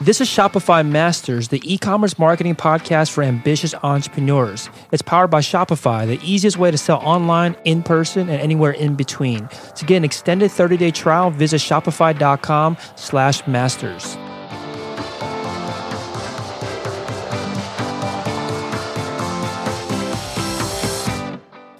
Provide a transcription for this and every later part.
This is Shopify Masters, the e commerce marketing podcast for ambitious entrepreneurs. It's powered by Shopify, the easiest way to sell online, in person, and anywhere in between. To get an extended 30 day trial, visit shopify.com slash masters.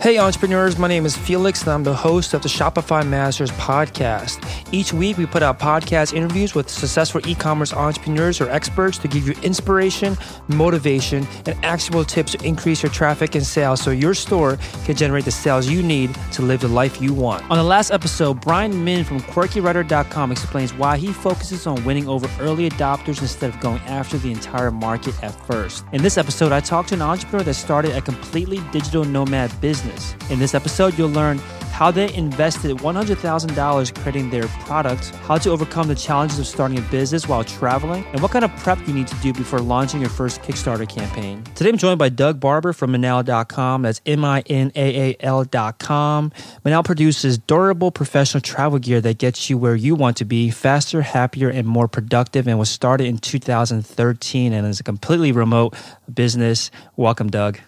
Hey, entrepreneurs, my name is Felix, and I'm the host of the Shopify Masters podcast. Each week, we put out podcast interviews with successful e commerce entrepreneurs or experts to give you inspiration, motivation, and actionable tips to increase your traffic and sales so your store can generate the sales you need to live the life you want. On the last episode, Brian Min from QuirkyWriter.com explains why he focuses on winning over early adopters instead of going after the entire market at first. In this episode, I talked to an entrepreneur that started a completely digital nomad business business. In this episode, you'll learn how they invested $100,000 creating their product, how to overcome the challenges of starting a business while traveling, and what kind of prep you need to do before launching your first Kickstarter campaign. Today I'm joined by Doug Barber from Minaal.com. That's M I N A A L.com. Minaal produces durable professional travel gear that gets you where you want to be faster, happier, and more productive, and was started in 2013 and is a completely remote business. Welcome, Doug.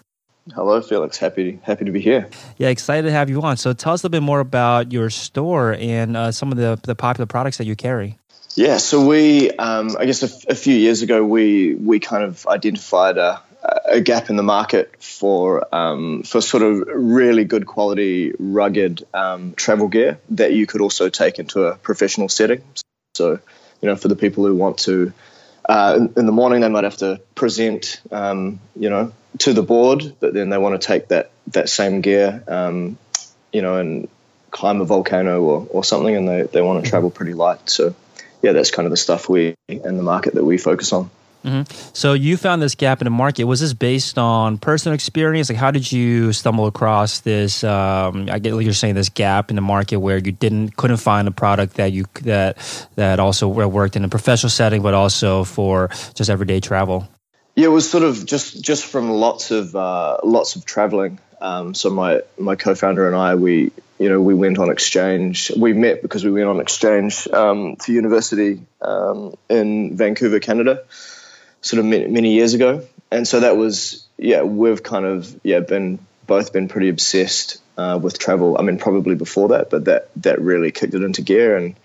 Hello, Felix. Happy happy to be here. Yeah, excited to have you on. So tell us a little bit more about your store and uh, some of the the popular products that you carry. Yeah, so we, um, I guess, a, f- a few years ago, we we kind of identified a, a gap in the market for um, for sort of really good quality, rugged um, travel gear that you could also take into a professional setting. So, you know, for the people who want to, uh, in, the morning, they might have to present, um, you know, to the board, but then they want to take that that same gear, um, you know, and climb a volcano or, or something, and they, they want to travel pretty light. So, yeah, that's kind of the stuff we in the market that we focus on. Mm-hmm. So you found this gap in the market. Was this based on personal experience? Like, how did you stumble across this? Um, I get like you're saying this gap in the market where you didn't couldn't find a product that you that that also worked in a professional setting, but also for just everyday travel. Yeah, it was sort of just just from lots of uh, lots of traveling. Um, so my my co-founder and I, we you know we went on exchange. We met because we went on exchange um, to university um, in Vancouver, Canada, sort of many, years ago. And so that was yeah, we've kind of yeah been both been pretty obsessed uh, with travel. I mean, probably before that, but that that really kicked it into gear. And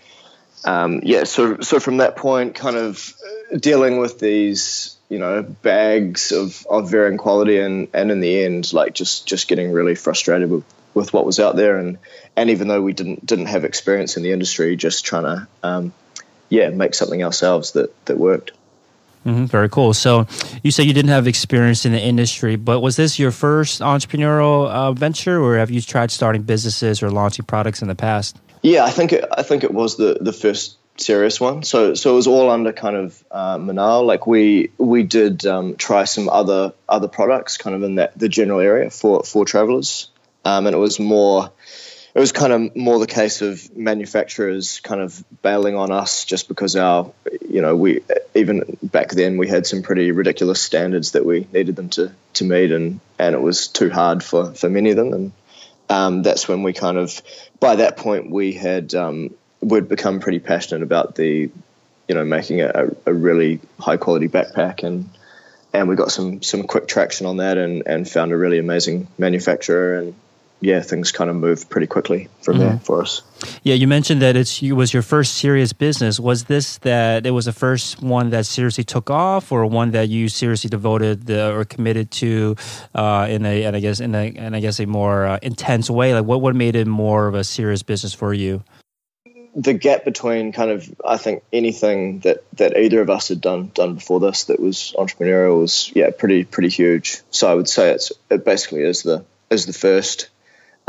um, yeah, so so from that point, kind of dealing with these you know bags of, of varying quality and and in the end like just just getting really frustrated with, with what was out there and and even though we didn't didn't have experience in the industry just trying to um, yeah make something ourselves that that worked mm-hmm, very cool so you said you didn't have experience in the industry but was this your first entrepreneurial uh, venture or have you tried starting businesses or launching products in the past yeah i think it, i think it was the the first serious one. So so it was all under kind of uh, Minaal. Like we we did um, try some other other products kind of in that the general area for for travelers, um, and it was more. It was kind of more the case of manufacturers kind of bailing on us just because our, you know, we even back then we had some pretty ridiculous standards that we needed them to to meet, and and it was too hard for for many of them, and um, that's when we kind of by that point we had um, we'd become pretty passionate about the, you know, making a, a really high quality backpack and and we got some some quick traction on that and and found a really amazing manufacturer and yeah, things kind of moved pretty quickly from mm-hmm. there for us. Yeah, you mentioned that it's it was your first serious business. Was this that it was the first one that seriously took off, or one that you seriously devoted the, or committed to uh, in a and I guess in a and I guess a more uh, intense way? Like, what what made it more of a serious business for you? the gap between kind of I think anything that that either of us had done done before this that was entrepreneurial was yeah pretty pretty huge. So I would say it's it basically is the is the first.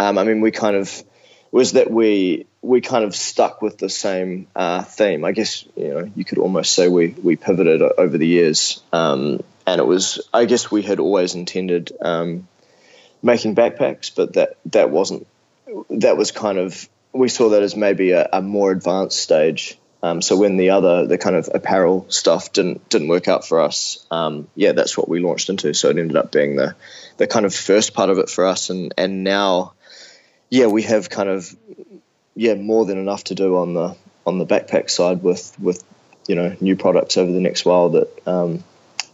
Um, I mean, we kind of was that we we kind of stuck with the same uh, theme. I guess you know you could almost say we we pivoted over the years, um, and it was I guess we had always intended um, making backpacks, but that that wasn't that was kind of we saw that as maybe a, a more advanced stage. Um, so when the other, the kind of apparel stuff didn't didn't work out for us, um, yeah, that's what we launched into. So it ended up being the the kind of first part of it for us, and and now, yeah, we have kind of yeah more than enough to do on the on the backpack side with with you know new products over the next while that um,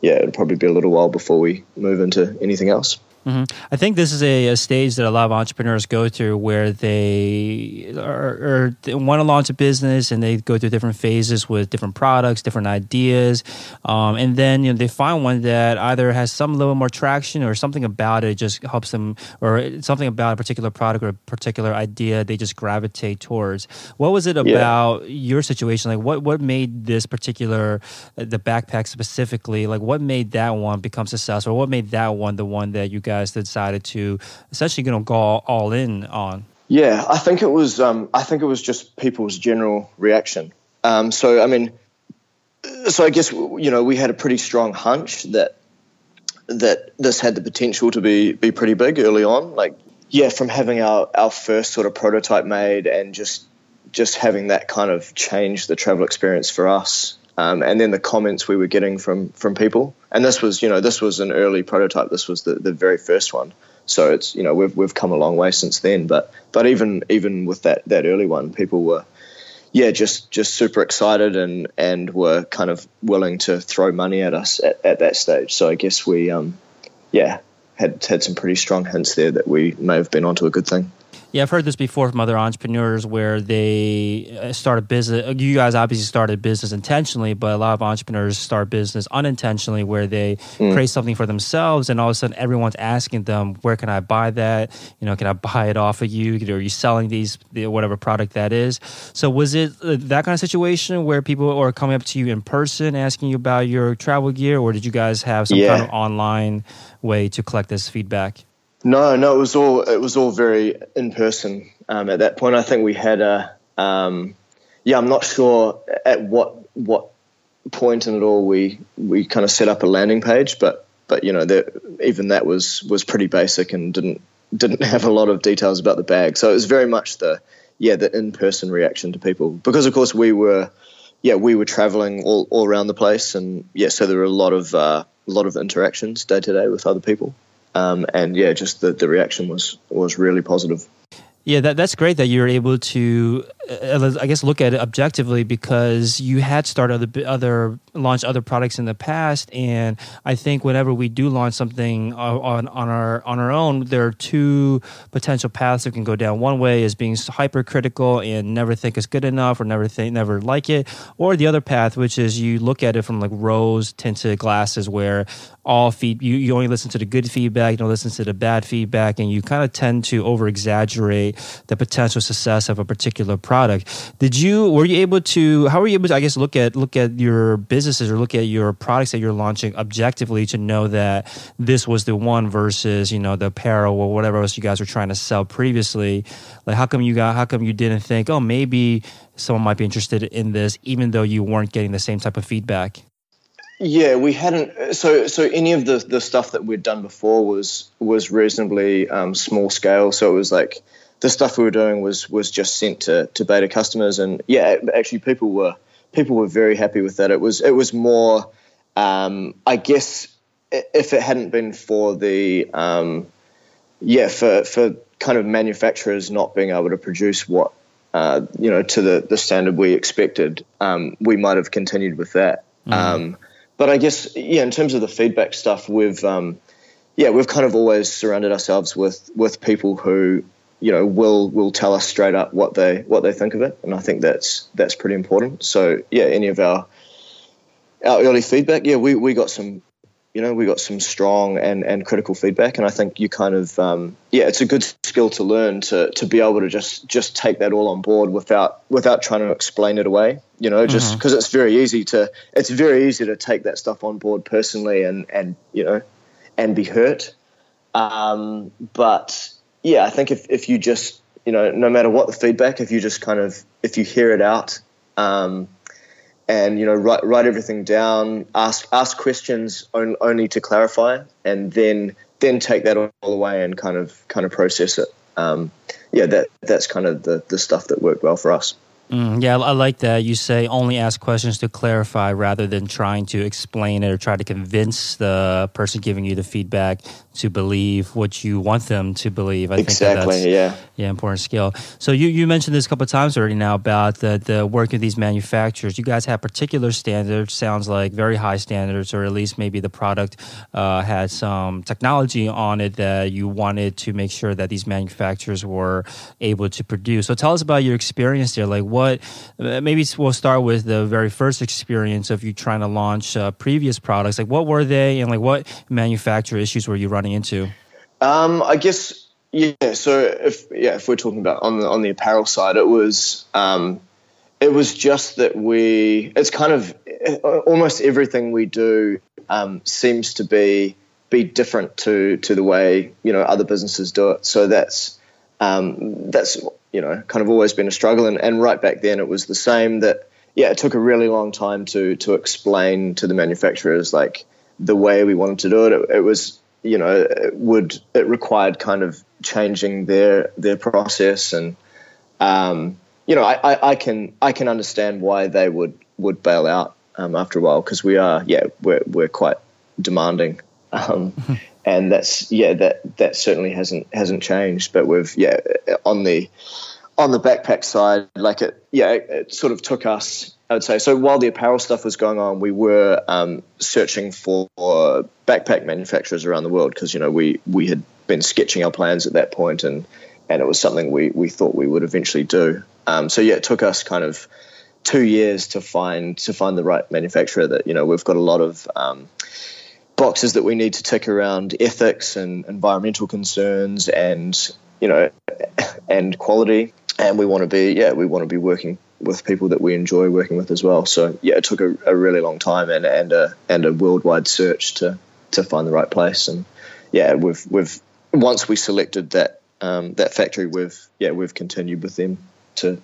yeah it'll probably be a little while before we move into anything else. Mm-hmm. I think this is a, a, stage that a lot of entrepreneurs go through where they are, are want to launch a business and they go through different phases with different products, different ideas, um, and then you know they find one that either has some little more traction or something about it just helps them, or something about a particular product or a particular idea they just gravitate towards. What was it about yeah. your situation? Like what what made this particular the backpack specifically? Like what made that one become successful? What made that one the one that you guys decided to essentially you know go all in on? Yeah, I think it was. Um, I think it was just people's general reaction. Um, so I mean, so I guess you know we had a pretty strong hunch that that this had the potential to be be pretty big early on. Like yeah, from having our our first sort of prototype made and just just having that kind of change the travel experience for us um, and then the comments we were getting from from people. And this was, you know, this was an early prototype. This was the, the very first one. So it's, you know, we've we've come a long way since then. But but even even with that that early one, people were, yeah, just just super excited and and were kind of willing to throw money at us at, at that stage. So I guess we, um, yeah, had had some pretty strong hints there that we may have been onto a good thing. Yeah, I've heard this before from other entrepreneurs where they uh, start a business. Uh, you guys obviously started business intentionally, but a lot of entrepreneurs start business unintentionally where they mm. create something for themselves, and all of a sudden everyone's asking them, "Where can I buy that? You know, can I buy it off of you? Are you selling these whatever product that is?" So was it uh, that kind of situation where people are coming up to you in person asking you about your travel gear, or did you guys have some yeah. kind of online way to collect this feedback? No, no, it was all it was all very in person. Um, at that point, I think we had a um, yeah. I'm not sure at what what point in it all we we kind of set up a landing page, but but you know that even that was was pretty basic and didn't didn't have a lot of details about the bag. So it was very much the yeah the in person reaction to people because of course we were yeah we were traveling all, all around the place and yeah so there were a lot of uh, a lot of interactions day to day with other people. Um, and yeah, just the, the reaction was was really positive. Yeah, that, that's great that you're able to, uh, I guess, look at it objectively because you had started other, other launched other products in the past, and I think whenever we do launch something uh, on on our on our own, there are two potential paths that can go down. One way is being hypercritical and never think it's good enough or never think never like it, or the other path, which is you look at it from like rose tinted glasses, where all feed you, you only listen to the good feedback, you don't listen to the bad feedback, and you kind of tend to over exaggerate the potential success of a particular product. Did you were you able to how were you able to I guess look at look at your businesses or look at your products that you're launching objectively to know that this was the one versus, you know, the apparel or whatever else you guys were trying to sell previously? Like how come you got how come you didn't think, oh maybe someone might be interested in this even though you weren't getting the same type of feedback? Yeah, we hadn't. So, so any of the the stuff that we'd done before was was reasonably um, small scale. So it was like the stuff we were doing was was just sent to to beta customers, and yeah, actually people were people were very happy with that. It was it was more, um, I guess, if it hadn't been for the um, yeah for for kind of manufacturers not being able to produce what uh, you know to the the standard we expected, um, we might have continued with that. Mm but I guess yeah, in terms of the feedback stuff, we've um, yeah, we've kind of always surrounded ourselves with with people who you know will will tell us straight up what they what they think of it, and I think that's that's pretty important. So yeah, any of our our early feedback, yeah, we, we got some you know we got some strong and, and critical feedback and i think you kind of um, yeah it's a good skill to learn to, to be able to just just take that all on board without without trying to explain it away you know just because mm-hmm. it's very easy to it's very easy to take that stuff on board personally and and you know and be hurt um, but yeah i think if, if you just you know no matter what the feedback if you just kind of if you hear it out um, and you know write write everything down, ask ask questions on, only to clarify, and then then take that all away and kind of kind of process it. Um, yeah, that that's kind of the the stuff that worked well for us. Mm, yeah, I like that. You say only ask questions to clarify rather than trying to explain it or try to convince the person giving you the feedback to believe what you want them to believe. I exactly, think that yeah. Yeah, important skill. So you, you mentioned this a couple of times already now about the, the work of these manufacturers. You guys have particular standards, sounds like very high standards, or at least maybe the product uh, had some technology on it that you wanted to make sure that these manufacturers were able to produce. So tell us about your experience there. Like what, uh, maybe we'll start with the very first experience of you trying to launch uh, previous products. Like what were they and like what manufacturer issues were you running into? Um, I guess yeah. So if yeah, if we're talking about on the on the apparel side, it was um, it was just that we. It's kind of almost everything we do um, seems to be be different to to the way you know other businesses do it. So that's um, that's you know kind of always been a struggle. And, and right back then, it was the same. That yeah, it took a really long time to to explain to the manufacturers like the way we wanted to do it. It, it was you know it would it required kind of changing their their process and um, you know I, I, I, can I can understand why they would would bail out um, after a while because we are yeah we're we're quite demanding um, and that's yeah that that certainly hasn't hasn't changed but we've yeah on the on the backpack side like it yeah it, it sort of took us I would say. So while the apparel stuff was going on, we were um, searching for backpack manufacturers around the world because you know we we had been sketching our plans at that point, and and it was something we we thought we would eventually do. Um, so yeah, it took us kind of two years to find to find the right manufacturer. That you know we've got a lot of um, boxes that we need to tick around ethics and environmental concerns, and you know, and quality. And we want to be yeah we want to be working with people that we enjoy working with as well. So yeah, it took a, a really long time and and a and a worldwide search to to find the right place. And yeah, we've we've once we selected that um, that factory, we've yeah we've continued with them to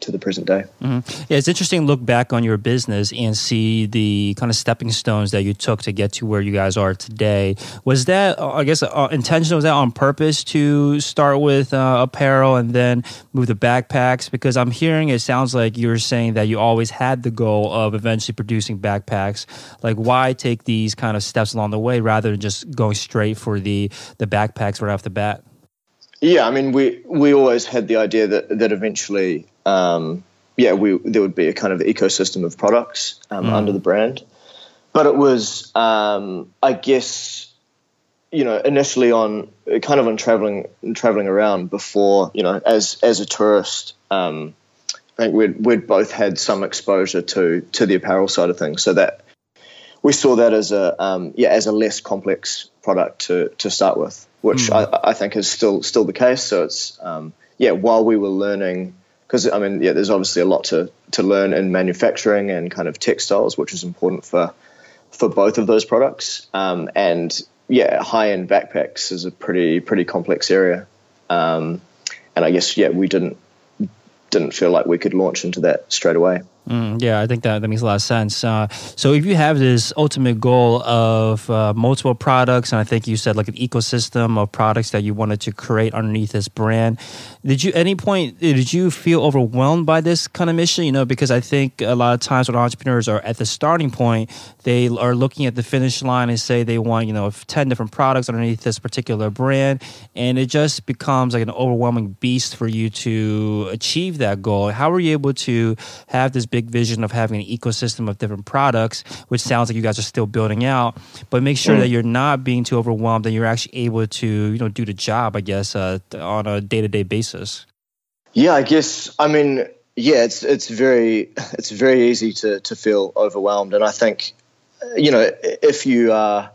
to the present day. Mm-hmm. Yeah, it's interesting to look back on your business and see the kind of stepping stones that you took to get to where you guys are today. Was that, uh, I guess, uh, intentional? Was that on purpose to start with uh, apparel and then move to backpacks? Because I'm hearing it sounds like you're saying that you always had the goal of eventually producing backpacks. Like, why take these kind of steps along the way rather than just going straight for the the backpacks right off the bat? Yeah, I mean, we we always had the idea that that eventually, um, yeah, we there would be a kind of ecosystem of products um, mm. under the brand, but it was, um, I guess, you know, initially on kind of on traveling traveling around before, you know, as as a tourist. Um, I think we'd, we'd both had some exposure to to the apparel side of things, so that we saw that as a um, yeah as a less complex product to to start with which mm. I, I, think is still still the case. So it's um, yeah, while we were learning, because I mean, yeah, there's obviously a lot to to learn in manufacturing and kind of textiles, which is important for for both of those products. Um, and yeah, high end backpacks is a pretty pretty complex area. Um, and I guess yeah, we didn't didn't feel like we could launch into that straight away. Mm, yeah, I think that, that makes a lot of sense. Uh, so, if you have this ultimate goal of uh, multiple products, and I think you said like an ecosystem of products that you wanted to create underneath this brand, did you any point did you feel overwhelmed by this kind of mission? You know, because I think a lot of times when entrepreneurs are at the starting point, they are looking at the finish line and say they want you know ten different products underneath this particular brand, and it just becomes like an overwhelming beast for you to achieve that goal. How were you able to have this big vision of having an ecosystem of different products, which sounds like you guys are still building out. But make sure mm. that you're not being too overwhelmed and you're actually able to, you know, do the job, I guess, uh, on a day to day basis. Yeah, I guess. I mean, yeah, it's it's very it's very easy to to feel overwhelmed, and I think, you know, if you are,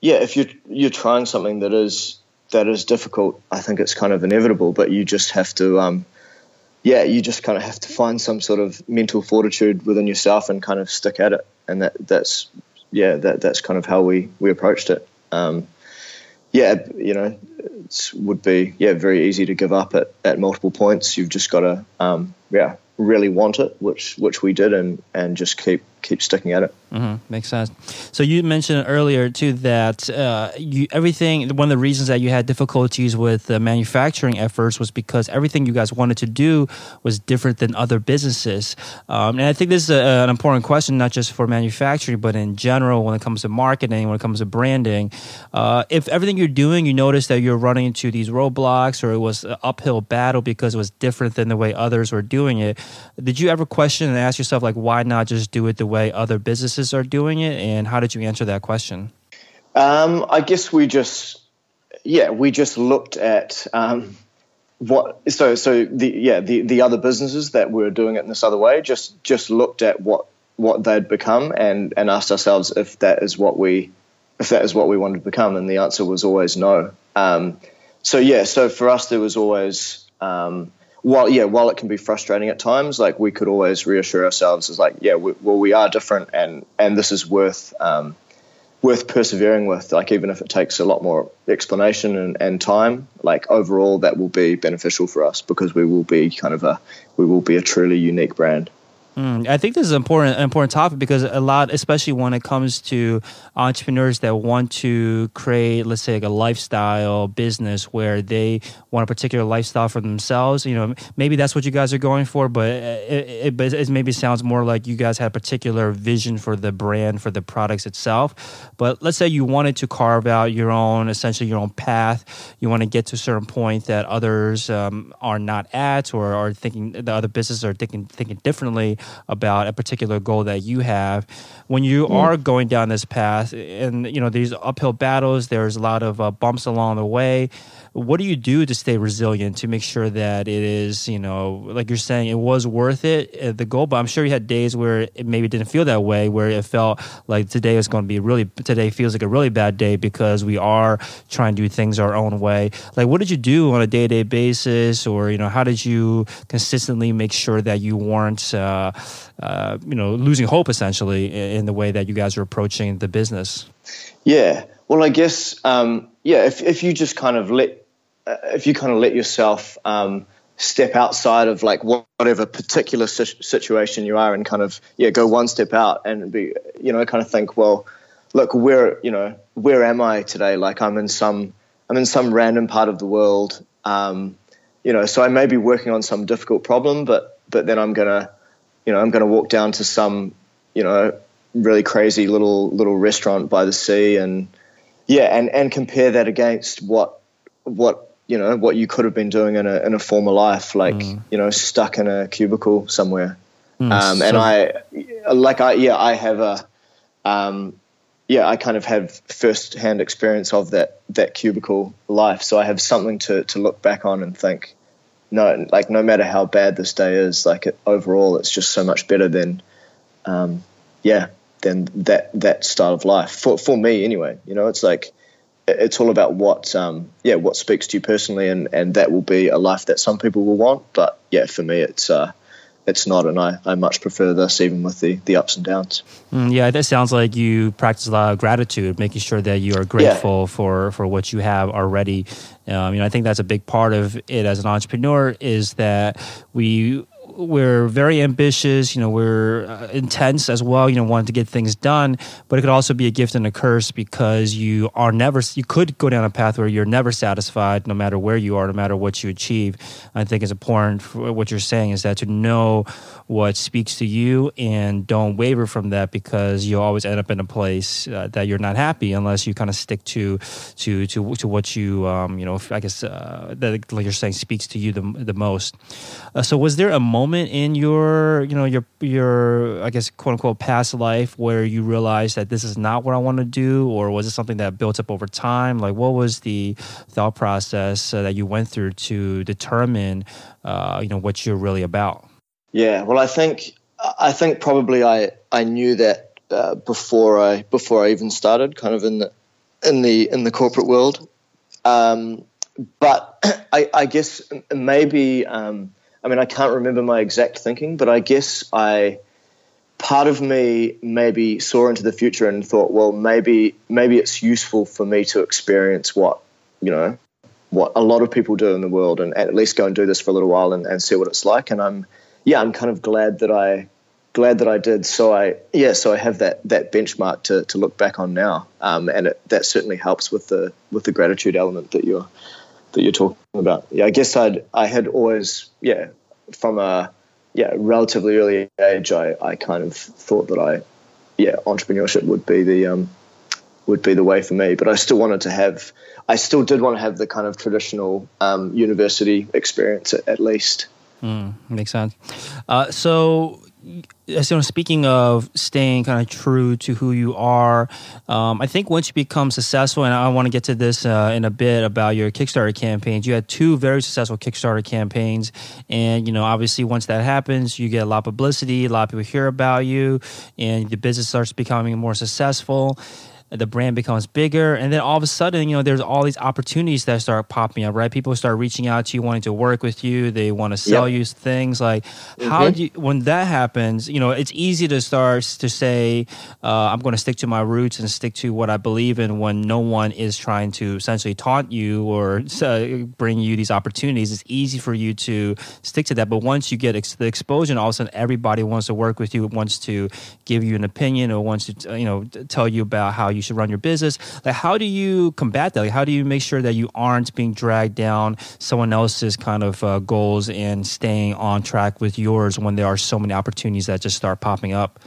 yeah, if you you're trying something that is that is difficult, I think it's kind of inevitable. But you just have to um, yeah, you just kind of have to find some sort of mental fortitude within yourself and kind of stick at it. And that that's yeah, that that's kind of how we we approached it. Um, yeah, you know, it would be yeah very easy to give up at, at multiple points. You've just got to um, yeah really want it, which which we did, and and just keep keep sticking at it. Mm-hmm. Makes sense. So you mentioned earlier too that uh, you everything. One of the reasons that you had difficulties with the manufacturing efforts was because everything you guys wanted to do was different than other businesses. Um, and I think this is a, an important question, not just for manufacturing, but in general when it comes to marketing, when it comes to branding. Uh, if everything you're doing, you notice that you're running into these roadblocks, or it was an uphill battle because it was different than the way others were doing it. Did you ever question and ask yourself like, why not just do it the way other businesses are doing it? And how did you answer that question? Um, I guess we just, yeah, we just looked at um, what. So, so the yeah, the the other businesses that were doing it in this other way just just looked at what what they'd become and and asked ourselves if that is what we if that is what we wanted to become, and the answer was always no. Um, so yeah, so for us there was always um, while yeah, while it can be frustrating at times, like we could always reassure ourselves as like, yeah, we, well, we are different, and and this is worth um, worth persevering with. Like even if it takes a lot more explanation and, and time, like overall that will be beneficial for us because we will be kind of a we will be a truly unique brand. Mm, I think this is an important important topic because a lot, especially when it comes to entrepreneurs that want to create, let's say, like a lifestyle business where they want a particular lifestyle for themselves. You know, maybe that's what you guys are going for, but it, it, but it maybe sounds more like you guys had a particular vision for the brand for the products itself. But let's say you wanted to carve out your own, essentially your own path. You want to get to a certain point that others um, are not at, or are thinking the other businesses are thinking thinking differently about a particular goal that you have. When you mm. are going down this path, and you know these uphill battles, there's a lot of uh, bumps along the way what do you do to stay resilient to make sure that it is you know like you're saying it was worth it uh, the goal but i'm sure you had days where it maybe didn't feel that way where it felt like today is going to be really today feels like a really bad day because we are trying to do things our own way like what did you do on a day-to-day basis or you know how did you consistently make sure that you weren't uh, uh, you know losing hope essentially in the way that you guys are approaching the business? Yeah. Well i guess um, yeah if, if you just kind of let uh, if you kind of let yourself um, step outside of like whatever particular situation you are and kind of yeah go one step out and be you know kind of think well look where you know where am I today? Like I'm in some I'm in some random part of the world um, you know so I may be working on some difficult problem but but then I'm gonna you know I'm gonna walk down to some you know really crazy little little restaurant by the sea and yeah and and compare that against what what you know what you could have been doing in a in a former life, like mm. you know stuck in a cubicle somewhere. Mm, um, so- and I like I yeah I have a um, yeah I kind of have first hand experience of that that cubicle life, so I have something to to look back on and think. No, like no matter how bad this day is, like it, overall, it's just so much better than, um, yeah, than that that style of life for for me anyway. You know, it's like it's all about what um, yeah what speaks to you personally and and that will be a life that some people will want but yeah for me it's uh it's not and I, I much prefer this even with the the ups and downs mm, yeah that sounds like you practice a lot of gratitude making sure that you are grateful yeah. for for what you have already um, you know I think that's a big part of it as an entrepreneur is that we we're very ambitious. You know, we're uh, intense as well. You know, wanting to get things done, but it could also be a gift and a curse because you are never. You could go down a path where you're never satisfied, no matter where you are, no matter what you achieve. I think it's important. What you're saying is that to know what speaks to you and don't waver from that because you'll always end up in a place uh, that you're not happy unless you kind of stick to to to to what you um, you know. I guess uh, that, like you're saying, speaks to you the the most. Uh, so, was there a moment? Moment in your you know your your I guess quote unquote past life where you realized that this is not what I want to do, or was it something that built up over time? Like, what was the thought process uh, that you went through to determine uh, you know what you're really about? Yeah, well, I think I think probably I I knew that uh, before I before I even started, kind of in the in the in the corporate world. Um, but I, I, guess maybe um, I mean, I can't remember my exact thinking, but I guess I part of me maybe saw into the future and thought, well, maybe maybe it's useful for me to experience what you know what a lot of people do in the world, and at least go and do this for a little while and, and see what it's like. And I'm yeah, I'm kind of glad that I glad that I did. So I yeah, so I have that that benchmark to, to look back on now, um, and it, that certainly helps with the with the gratitude element that you're that you're talking about. Yeah, I guess I'd I had always yeah from a yeah relatively early age I, I kind of thought that I yeah entrepreneurship would be the um, would be the way for me, but I still wanted to have I still did want to have the kind of traditional um, university experience at, at least. Mm, makes sense. Uh, so so speaking of staying kind of true to who you are, um, I think once you become successful, and I want to get to this uh, in a bit about your Kickstarter campaigns. You had two very successful Kickstarter campaigns, and you know obviously once that happens, you get a lot of publicity, a lot of people hear about you, and the business starts becoming more successful the brand becomes bigger and then all of a sudden you know there's all these opportunities that start popping up right people start reaching out to you wanting to work with you they want to sell yep. you things like mm-hmm. how do you when that happens you know it's easy to start to say uh, i'm going to stick to my roots and stick to what i believe in when no one is trying to essentially taunt you or uh, bring you these opportunities it's easy for you to stick to that but once you get ex- the exposure all of a sudden everybody wants to work with you wants to give you an opinion or wants to you know tell you about how you you should run your business. Like, how do you combat that? Like, how do you make sure that you aren't being dragged down someone else's kind of uh, goals and staying on track with yours when there are so many opportunities that just start popping up?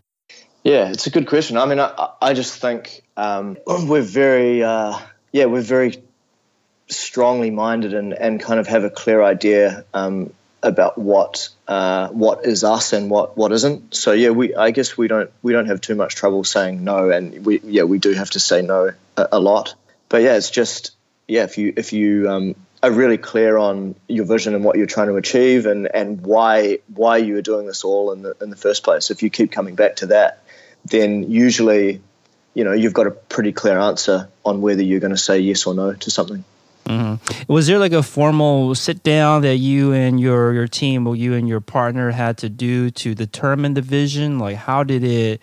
Yeah, it's a good question. I mean, I, I just think um, we're very, uh, yeah, we're very strongly minded and, and kind of have a clear idea um, about what uh, what is us and what, what isn't. So yeah, we I guess we don't we don't have too much trouble saying no, and we yeah we do have to say no a, a lot. But yeah, it's just yeah if you if you um, are really clear on your vision and what you're trying to achieve and and why why you are doing this all in the in the first place. If you keep coming back to that, then usually you know you've got a pretty clear answer on whether you're going to say yes or no to something. Mm-hmm. Was there like a formal sit down that you and your your team or you and your partner had to do to determine the vision? Like, how did it?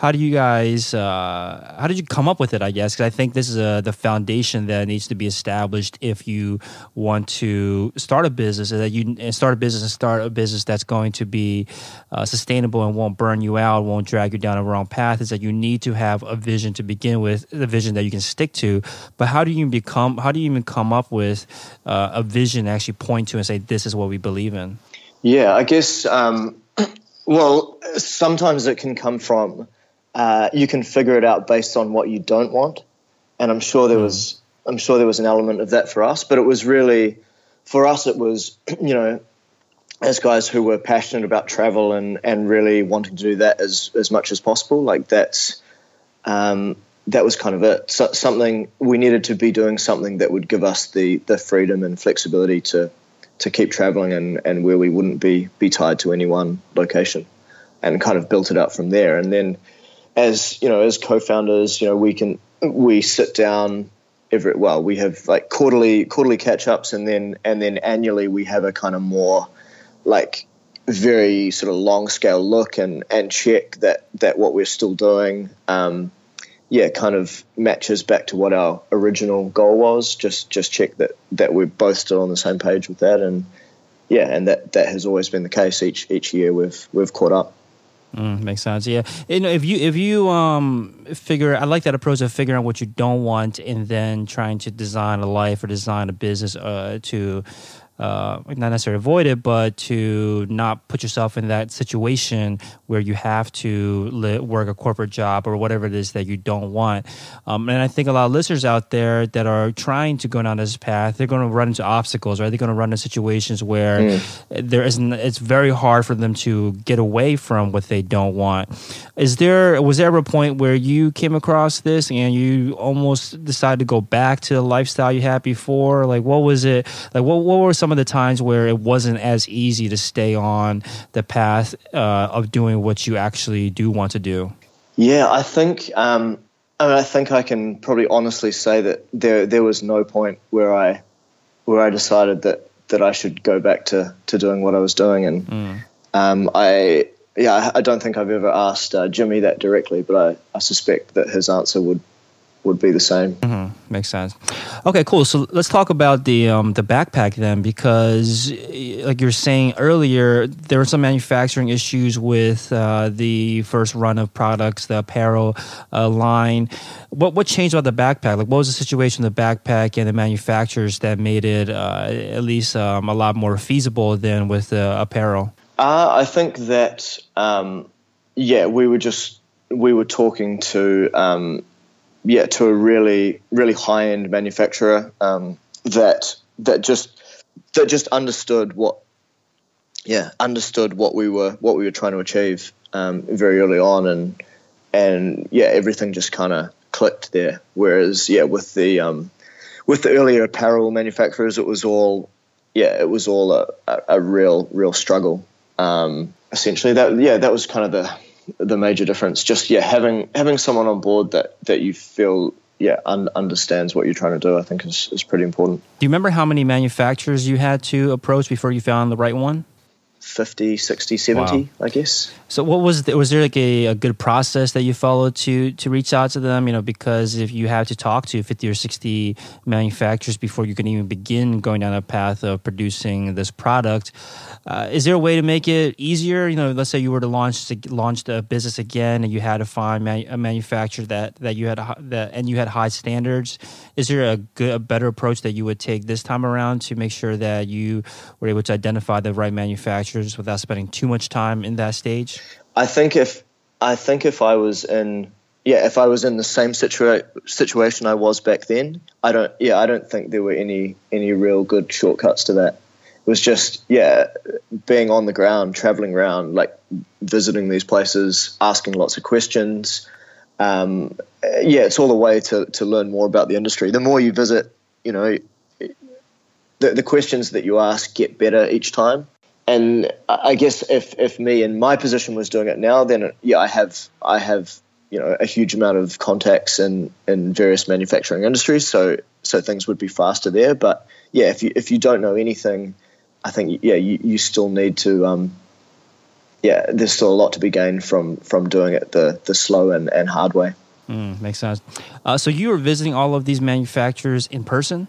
How do you guys uh, how did you come up with it i guess? Because i think this is a, uh, the foundation that needs to be established if you want to start a business that you start a business and start a business that's going to be uh, sustainable and won't burn you out won't drag you down a wrong path is that you need to have a vision to begin with the vision that you can stick to. But how do you become how do you even come up with uh, a vision to actually point to and say this is what we believe in yeah i guess um, well sometimes it can come from uh, you can figure it out based on what you don't want. And I'm sure there mm. was I'm sure there was an element of that for us, but it was really for us it was you know as guys who were passionate about travel and and really wanting to do that as as much as possible like that's um, that was kind of it so, something we needed to be doing something that would give us the the freedom and flexibility to to keep traveling and and where we wouldn't be be tied to any one location and kind of built it up from there and then as you know, as co-founders, you know, we can we sit down every well, we have like quarterly quarterly catch ups, and then and then annually we have a kind of more like very sort of long scale look and and check that that what we're still doing. Um, yeah, kind of matches back to what our original goal was. Just just check that that we're both still on the same page with that, and yeah, and that that has always been the case each each year. We've we've caught up. Mm, makes sense. Yeah, if you if you um figure, I like that approach of figuring out what you don't want and then trying to design a life or design a business uh, to uh, not necessarily avoid it, but to not put yourself in that situation where you have to li- work a corporate job or whatever it is that you don't want. Um, and I think a lot of listeners out there that are trying to go down this path, they're going to run into obstacles, right? They're going to run into situations where mm. there isn't. It's very hard for them to get away from what they don't want. Is there was there a point where you came across this and you almost decided to go back to the lifestyle you had before? Like, what was it? Like, what what were some some of the times where it wasn't as easy to stay on the path uh, of doing what you actually do want to do? Yeah, I think um, I, mean, I think I can probably honestly say that there there was no point where I where I decided that that I should go back to to doing what I was doing, and mm. um, I yeah I don't think I've ever asked uh, Jimmy that directly, but I, I suspect that his answer would would be the same. Mm-hmm. Makes sense. Okay, cool. So let's talk about the um, the backpack then, because like you were saying earlier, there were some manufacturing issues with uh, the first run of products, the apparel uh, line. What what changed about the backpack? Like, what was the situation with the backpack and the manufacturers that made it uh, at least um, a lot more feasible than with the apparel? Uh, I think that um, yeah, we were just we were talking to um, yeah, to a really really high end manufacturer um, that that just that just understood what yeah understood what we were what we were trying to achieve um, very early on and and yeah everything just kind of clicked there. Whereas yeah with the um, with the earlier apparel manufacturers it was all yeah it was all a, a, a real real struggle. Um, essentially that yeah that was kind of the the major difference. Just yeah, having having someone on board that that you feel yeah un- understands what you're trying to do. I think is is pretty important. Do you remember how many manufacturers you had to approach before you found the right one? 50, 60, 70, wow. I guess. So what was the, was there like a, a good process that you followed to to reach out to them, you know, because if you have to talk to 50 or 60 manufacturers before you can even begin going down a path of producing this product, uh, is there a way to make it easier? You know, let's say you were to launch to launch the business again, and you had to find a manufacturer that that you had a, that and you had high standards. Is there a good, a better approach that you would take this time around to make sure that you were able to identify the right without spending too much time in that stage? I think if I think if I was in yeah, if I was in the same situa- situation I was back then, I don't yeah, I don't think there were any any real good shortcuts to that. It was just yeah being on the ground traveling around like visiting these places asking lots of questions. Um, yeah it's all a way to, to learn more about the industry. The more you visit you know the, the questions that you ask get better each time and I guess if, if me in my position was doing it now then yeah I have I have you know a huge amount of contacts in in various manufacturing industries so so things would be faster there but yeah if you if you don't know anything I think yeah, you, you still need to um, yeah, there's still a lot to be gained from from doing it the the slow and, and hard way. Mm, makes sense. Uh, so you were visiting all of these manufacturers in person?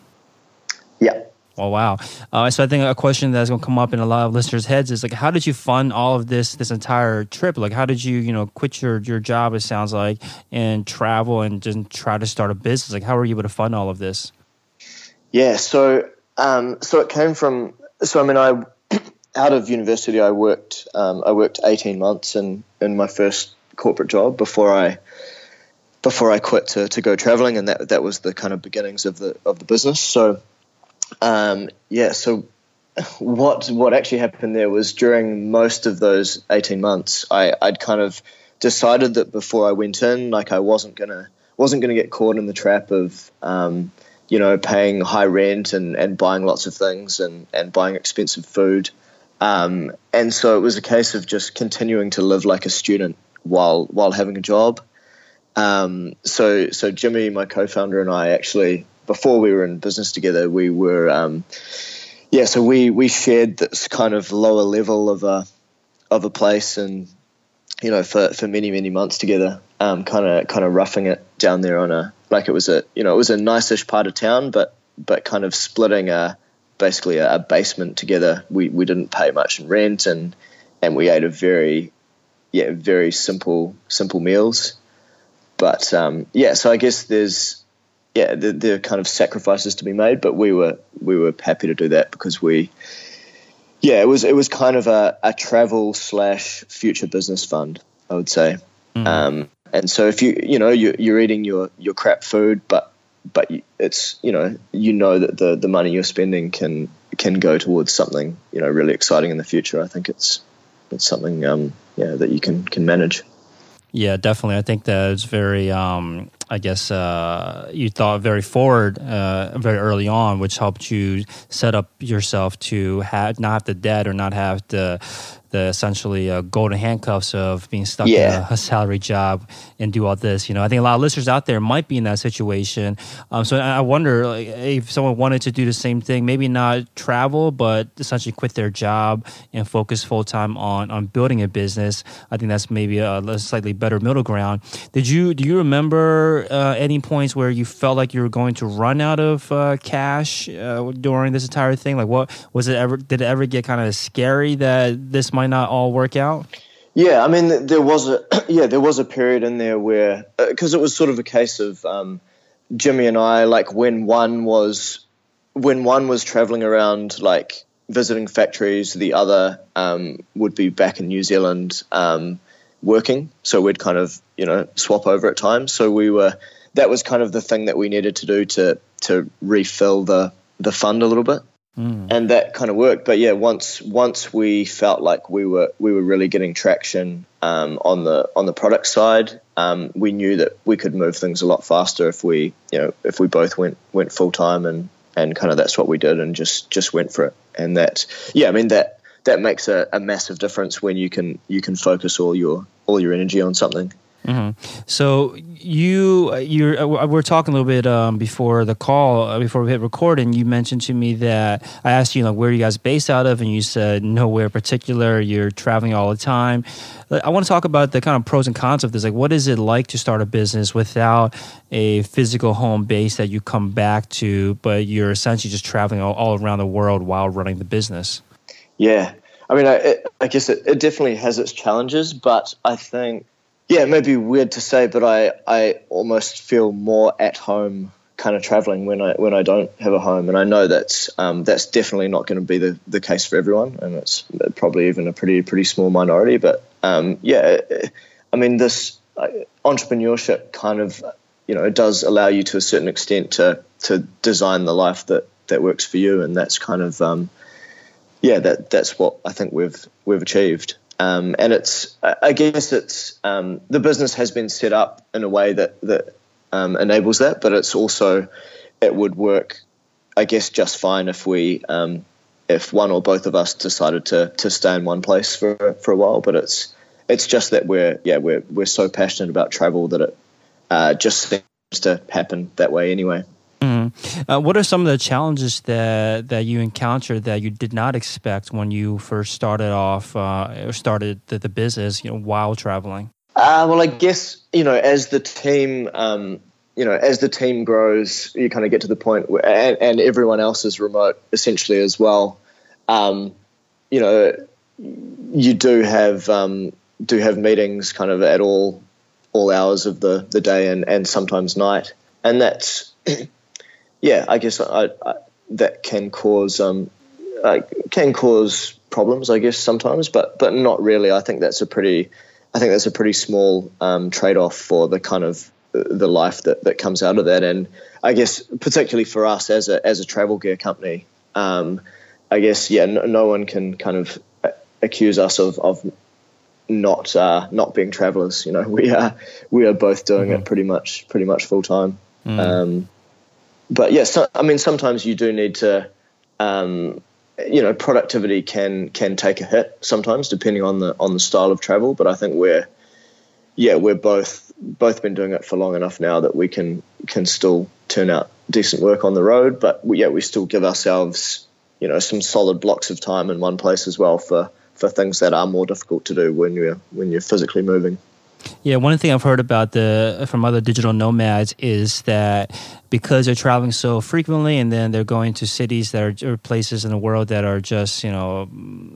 Oh wow! Uh, so I think a question that's going to come up in a lot of listeners' heads is like, how did you fund all of this this entire trip? Like, how did you you know quit your your job? It sounds like and travel and just try to start a business. Like, how were you able to fund all of this? Yeah, so um, so it came from so I mean, I out of university, I worked um, I worked eighteen months in in my first corporate job before I before I quit to, to go traveling, and that that was the kind of beginnings of the of the business. So, um, yeah. So, what what actually happened there was during most of those eighteen months, I I'd kind of decided that before I went in, like I wasn't gonna wasn't gonna get caught in the trap of um, you know, paying high rent and, and buying lots of things and, and buying expensive food. Um, and so it was a case of just continuing to live like a student while while having a job. Um, so so Jimmy, my co-founder, and I actually before we were in business together, we were um, yeah. So we we shared this kind of lower level of a of a place, and you know, for for many many months together, kind of kind of roughing it down there on a like it was a you know it was a nice-ish part of town, but but kind of splitting a basically a, a basement together. We we didn't pay much in rent, and and we ate a very yeah very simple simple meals. But um, yeah, so I guess there's yeah there, there are kind of sacrifices to be made, but we were we were happy to do that because we yeah it was it was kind of a, a travel slash future business fund I would say. Mm. Um, and so if you you know you, you're eating your your crap food, but but it's you know you know that the the money you're spending can can go towards something you know really exciting in the future. I think it's it's something um, yeah that you can can manage. Yeah, definitely. I think that it's very, um, I guess, uh, you thought very forward uh, very early on, which helped you set up yourself to have not have the debt or not have the the essentially uh, golden handcuffs of being stuck yeah. in a, a, salary job and do all this. You know, I think a lot of listeners out there might be in that situation. Um, so I wonder like, if someone wanted to do the same thing, maybe not travel, but essentially quit their job and focus full time on on building a business. I think that's maybe a, a slightly better middle ground. Did you do you remember uh, any points where you felt like you were going to run out of uh, cash uh, during this entire thing? Like, what was it ever? Did it ever get kind of scary that this might not all work out? Yeah, I mean, there was a yeah, there was a period in there where because uh, it was sort of a case of um, Jimmy and I, like when one was when one was traveling around, like visiting factories, the other um, would be back in New Zealand um, working. So we'd kind of you know swap over at times. So we were that was kind of the thing that we needed to do to to refill the the fund a little bit. Mm. And that kind of worked, but yeah, once once we felt like we were we were really getting traction um, on the on the product side, um, we knew that we could move things a lot faster if we you know if we both went went full time and and kind of that's what we did and just just went for it. And that yeah, I mean that that makes a, a massive difference when you can you can focus all your all your energy on something. Mm-hmm. So you you uh, we're talking a little bit um, before the call uh, before we hit record, and you mentioned to me that I asked you like where are you guys based out of, and you said nowhere particular. You're traveling all the time. I want to talk about the kind of pros and cons of this. Like, what is it like to start a business without a physical home base that you come back to, but you're essentially just traveling all, all around the world while running the business? Yeah, I mean, I, I guess it, it definitely has its challenges, but I think yeah, it may be weird to say, but I, I almost feel more at home kind of traveling when I when I don't have a home, and I know that's um, that's definitely not going to be the, the case for everyone, and it's probably even a pretty pretty small minority. But um, yeah, I mean this entrepreneurship kind of you know it does allow you to a certain extent to to design the life that that works for you, and that's kind of um, yeah that that's what I think we've we've achieved. Um, and it's, I guess it's, um, the business has been set up in a way that, that um, enables that, but it's also, it would work, I guess, just fine if we, um, if one or both of us decided to, to stay in one place for, for a while. But it's, it's just that we're, yeah, we're, we're so passionate about travel that it uh, just seems to happen that way anyway. Mm-hmm. Uh, what are some of the challenges that that you encountered that you did not expect when you first started off uh, started the, the, business? You know, while traveling. Uh, well, I guess you know, as the team, um, you know, as the team grows, you kind of get to the point where, and, and everyone else is remote essentially as well. Um, you know, you do have um, do have meetings kind of at all all hours of the the day and and sometimes night, and that's yeah, I guess I, I, that can cause um, uh, can cause problems, I guess sometimes, but but not really. I think that's a pretty, I think that's a pretty small um, trade off for the kind of the life that, that comes out of that. And I guess particularly for us as a as a travel gear company, um, I guess yeah, no, no, one can kind of accuse us of of not uh, not being travelers. You know, we are we are both doing mm-hmm. it pretty much pretty much full time. Mm. Um, but yes, yeah, so, I mean, sometimes you do need to, um, you know, productivity can can take a hit sometimes depending on the on the style of travel. But I think we're, yeah, we're both both been doing it for long enough now that we can can still turn out decent work on the road. But we, yeah, we still give ourselves, you know, some solid blocks of time in one place as well for for things that are more difficult to do when you're when you're physically moving. Yeah, one thing I've heard about the from other digital nomads is that because they're traveling so frequently and then they're going to cities that are or places in the world that are just you know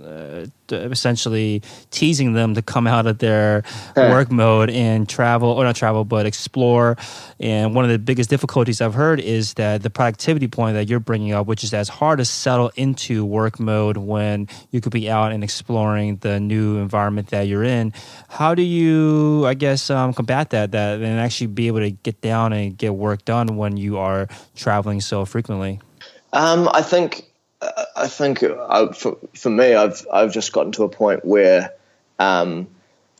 uh, essentially teasing them to come out of their work mode and travel or not travel but explore. And one of the biggest difficulties i've heard is that the productivity point that you're bringing up which is that it's hard to settle into work mode when you could be out and exploring the new environment that you're in how do you i guess um, combat that that and actually be able to get down and get work done when you are traveling so frequently um, i think I think I, uh, for for me, I've I've just gotten to a point where, um,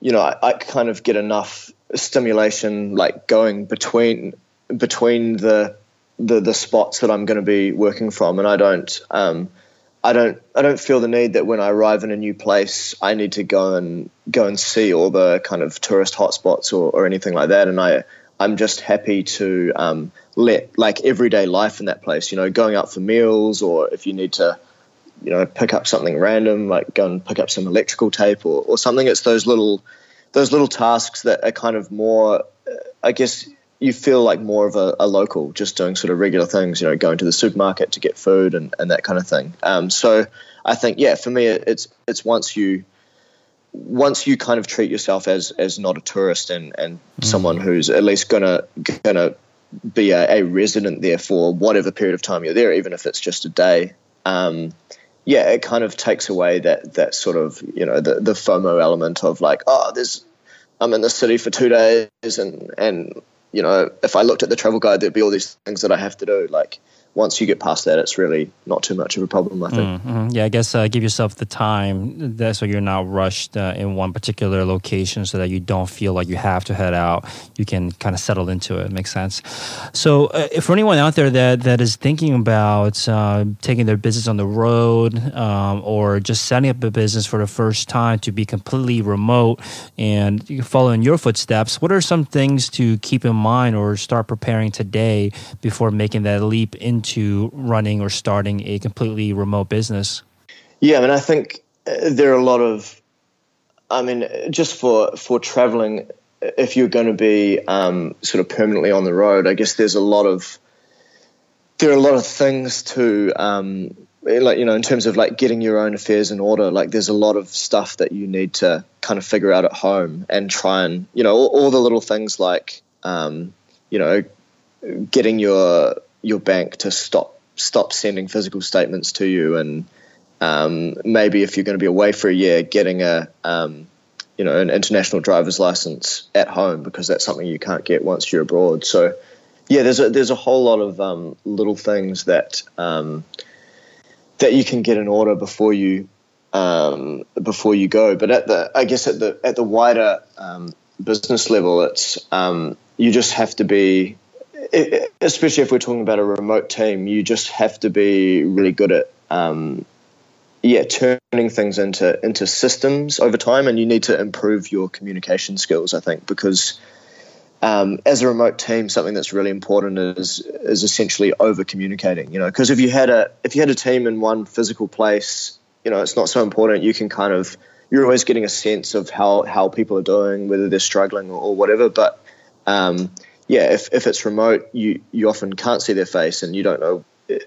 you know, I, I, kind of get enough stimulation, like going between between the the the spots that I'm going to be working from, and I don't. Um, I don't I don't feel the need that when I arrive in a new place I need to go and go and see all the kind of tourist hotspots or, or anything like that. And I I'm just happy to um, let like everyday life in that place. You know, going out for meals or if you need to, you know, pick up something random like go and pick up some electrical tape or, or something. It's those little those little tasks that are kind of more, I guess you feel like more of a, a, local, just doing sort of regular things, you know, going to the supermarket to get food and, and that kind of thing. Um, so I think, yeah, for me, it's it's once you once you kind of treat yourself as as not a tourist and and mm. someone who's at least gonna gonna be a, a, resident there for whatever period of time you're there, even if it's just a day. Um, yeah, it kind of takes away that that sort of you know the the FOMO element of like, oh, there's I'm in the city for two days and and you know, if I looked at the travel guide, there'd be all these things that I have to do. Like, once you get past that, it's really not too much of a problem, I think. Mm-hmm. Yeah, I guess uh, give yourself the time that, so you're not rushed uh, in one particular location so that you don't feel like you have to head out. You can kind of settle into it. Makes sense. So, uh, for anyone out there that, that is thinking about uh, taking their business on the road um, or just setting up a business for the first time to be completely remote and following your footsteps, what are some things to keep in mind or start preparing today before making that leap into into running or starting a completely remote business? Yeah, I mean, I think uh, there are a lot of, I mean, just for for traveling, if you're going to be um, sort of permanently on the road, I guess there's a lot of there are a lot of things to um, like you know in terms of like getting your own affairs in order like there's a lot of stuff that you need to kind of figure out at home and try and you know all, all the little things like um, you know getting your your bank to stop stop sending physical statements to you, and um, maybe if you're going to be away for a year, getting a um, you know an international driver's license at home because that's something you can't get once you're abroad. So yeah, there's a there's a whole lot of um, little things that um, that you can get in order before you um, before you go. But at the I guess at the at the wider um, business level, it's you just have to be especially if we're talking about a remote team, you just have to be really good at um, yeah turning things into into systems over time, and you need to improve your communication skills. I think because um, as a remote team, something that's really important is is essentially over communicating. You know, because if you had a if you had a team in one physical place, you know, it's not so important. You can kind of you're always getting a sense of how how people are doing, whether they're struggling or, or whatever, but um, yeah, if, if it's remote, you, you often can't see their face and you don't know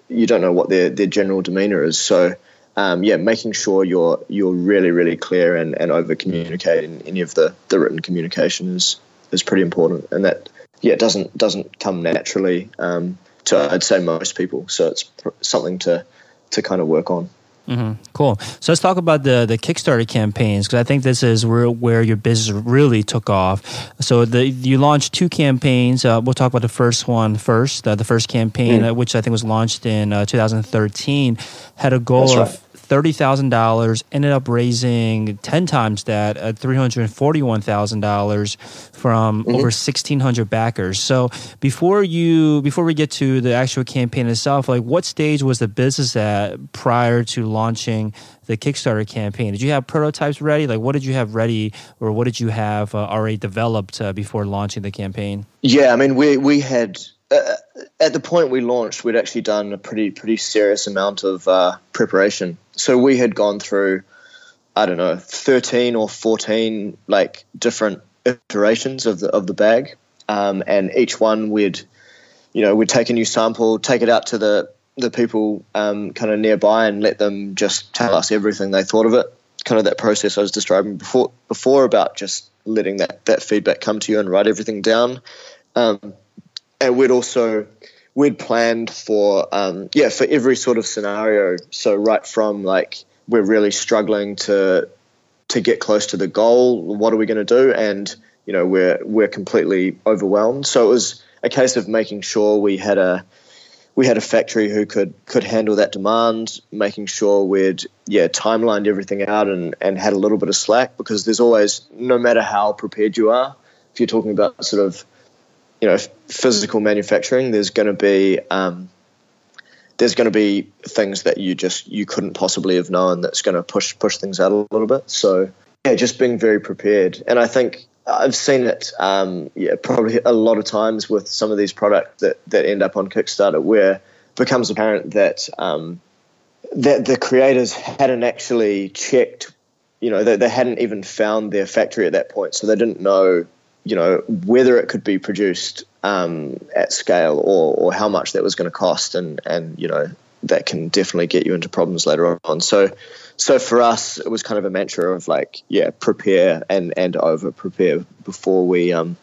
you don't know what their, their general demeanor is. So um, yeah, making sure you're you're really really clear and, and over communicating any of the, the written communication is is pretty important, and that yeah doesn't doesn't come naturally um, to I'd say most people. So it's something to to kind of work on. Mm-hmm. Cool. So let's talk about the the Kickstarter campaigns because I think this is where, where your business really took off. So the you launched two campaigns. Uh, we'll talk about the first one first. Uh, the first campaign, mm. uh, which I think was launched in uh, 2013, had a goal right. of $30,000, ended up raising 10 times that at $341,000 from mm-hmm. over 1600 backers. So before you before we get to the actual campaign itself, like what stage was the business at prior to launching the Kickstarter campaign? Did you have prototypes ready? Like what did you have ready or what did you have uh, already developed uh, before launching the campaign? Yeah, I mean we we had uh, at the point we launched, we'd actually done a pretty pretty serious amount of uh, preparation. So we had gone through, I don't know, thirteen or fourteen like different iterations of the of the bag, um, and each one we'd, you know, we'd take a new sample, take it out to the the people um, kind of nearby, and let them just tell us everything they thought of it. Kind of that process I was describing before before about just letting that that feedback come to you and write everything down. Um, and we'd also we'd planned for um, yeah for every sort of scenario. So right from like we're really struggling to to get close to the goal. What are we going to do? And you know we're we're completely overwhelmed. So it was a case of making sure we had a we had a factory who could could handle that demand, making sure we'd yeah timelined everything out and and had a little bit of slack because there's always no matter how prepared you are, if you're talking about sort of you know physical manufacturing, there's going to be um, there's going to be things that you just you couldn't possibly have known that's going to push push things out a little bit. So yeah, just being very prepared. And I think I've seen it, um, yeah, probably a lot of times with some of these products that that end up on Kickstarter, where it becomes apparent that um, that the creators hadn't actually checked, you know, they, they hadn't even found their factory at that point, so they didn't know, you know, whether it could be produced um, at scale or or how much that was going to cost, and and you know that can definitely get you into problems later on. So so for us, it was kind of a mantra of like, yeah, prepare and and over prepare before we um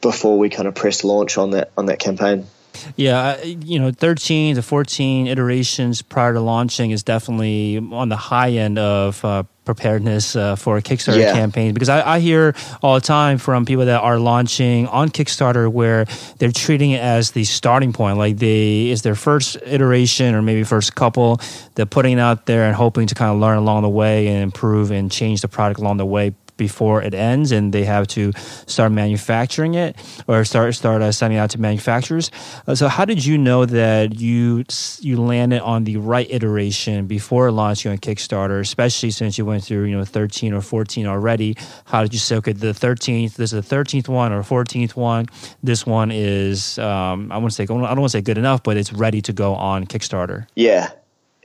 before we kind of press launch on that on that campaign. Yeah, you know, 13 to 14 iterations prior to launching is definitely on the high end of uh, preparedness uh, for a Kickstarter yeah. campaign because I, I, hear all the time from people that are launching on Kickstarter where they're treating it as the starting point, like they is their first iteration or maybe first couple. They're putting it out there and hoping to kind of learn along the way and improve and change the product along the way before it ends and they have to start manufacturing it or start start uh, sending out to manufacturers. Uh, so how did you know that you you landed on the right iteration before launching on Kickstarter, especially since you went through you know 13 or 14 already? How did you say okay the 13th this is the 13th one or 14th one? This one is um, I want to say I don't want to say good enough, but it's ready to go on Kickstarter. Yeah,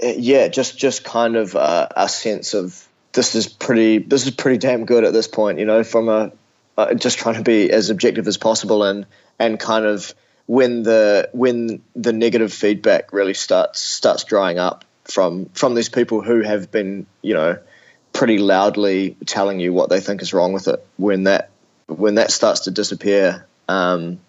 uh, yeah, just just kind of uh, a sense of this is pretty this is pretty damn good at this point. You know, from a uh, just trying to be as objective as possible and and kind of when the when the negative feedback really starts starts drying up from from these people who have been you know pretty loudly telling you what they think is wrong with it when that when that starts to disappear um,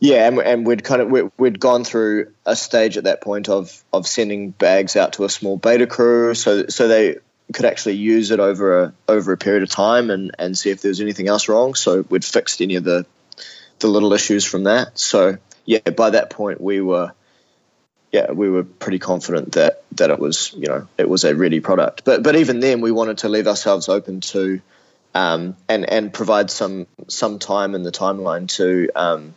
yeah and, and we'd kind of we'd, we'd gone through a stage at that point of of sending bags out to a small beta crew so so they could actually use it over a over a period of time and and see if there was anything else wrong. So we'd fixed any of the the little issues from that. So yeah, by that point we were yeah we were pretty confident that that it was you know it was a ready product. But but even then we wanted to leave ourselves open to um, and and provide some some time in the timeline to um,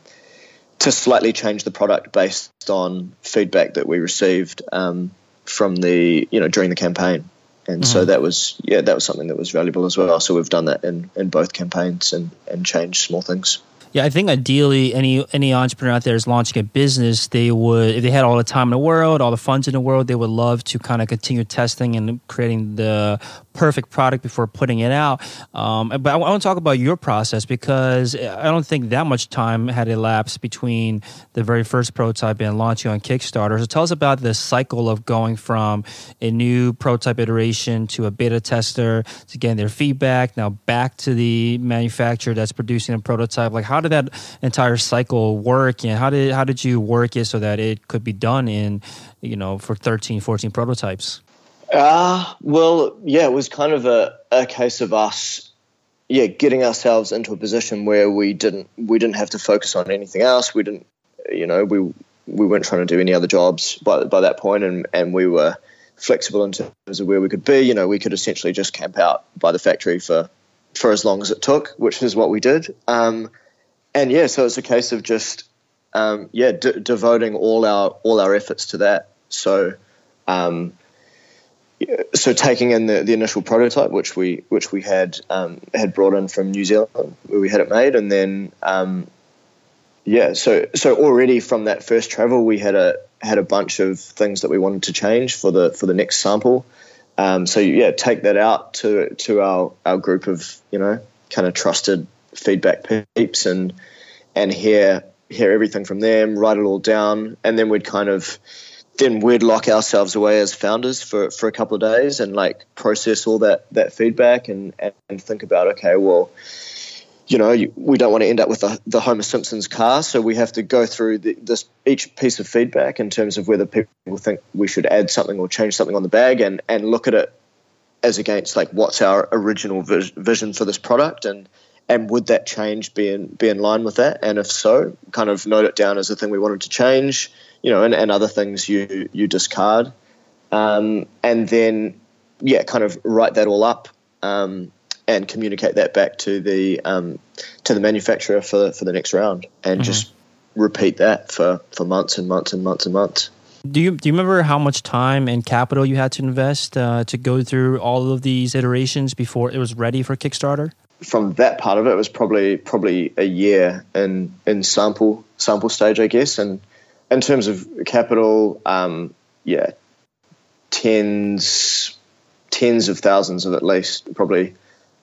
to slightly change the product based on feedback that we received um, from the you know during the campaign and mm-hmm. so that was yeah that was something that was valuable as well so we've done that in in both campaigns and and changed small things yeah, I think ideally any any entrepreneur out there is launching a business, they would if they had all the time in the world, all the funds in the world, they would love to kind of continue testing and creating the perfect product before putting it out. Um, but I, I want to talk about your process because I don't think that much time had elapsed between the very first prototype and launching on Kickstarter. So tell us about the cycle of going from a new prototype iteration to a beta tester to getting their feedback, now back to the manufacturer that's producing a prototype. Like how how did that entire cycle work and how did how did you work it so that it could be done in you know for 13 14 prototypes uh well yeah it was kind of a, a case of us yeah getting ourselves into a position where we didn't we didn't have to focus on anything else we didn't you know we we weren't trying to do any other jobs by by that point and and we were flexible in terms of where we could be you know we could essentially just camp out by the factory for for as long as it took, which is what we did. Um, and yeah, so it's a case of just um, yeah devoting all our all our efforts to that. So um, so taking in the, the initial prototype, which we which we had um, had brought in from New Zealand, where we had it made, and then um, yeah, so so already from that first travel, we had a had a bunch of things that we wanted to change for the for the next sample. Um, so yeah, take that out to to our our group of you know kind of trusted feedback peeps and and hear hear everything from them, write it all down, and then we'd kind of then we'd lock ourselves away as founders for, for a couple of days and like process all that that feedback and and think about okay, well, you know, we don't want to end up with the, the Homer Simpson's car, so we have to go through the, this each piece of feedback in terms of whether people think we should add something or change something on the bag, and and look at it as against like what's our original vision for this product and and would that change be in be in line with that? And if so, kind of note it down as a thing we wanted to change, you know, and, and other things you you discard, um, and then yeah, kind of write that all up um, and communicate that back to the um, to the manufacturer for for the next round, and mm-hmm. just repeat that for for months and months and months and months. Do you do you remember how much time and capital you had to invest uh, to go through all of these iterations before it was ready for Kickstarter? From that part of it, it was probably probably a year in in sample sample stage, I guess. And in terms of capital, um, yeah, tens tens of thousands of at least, probably,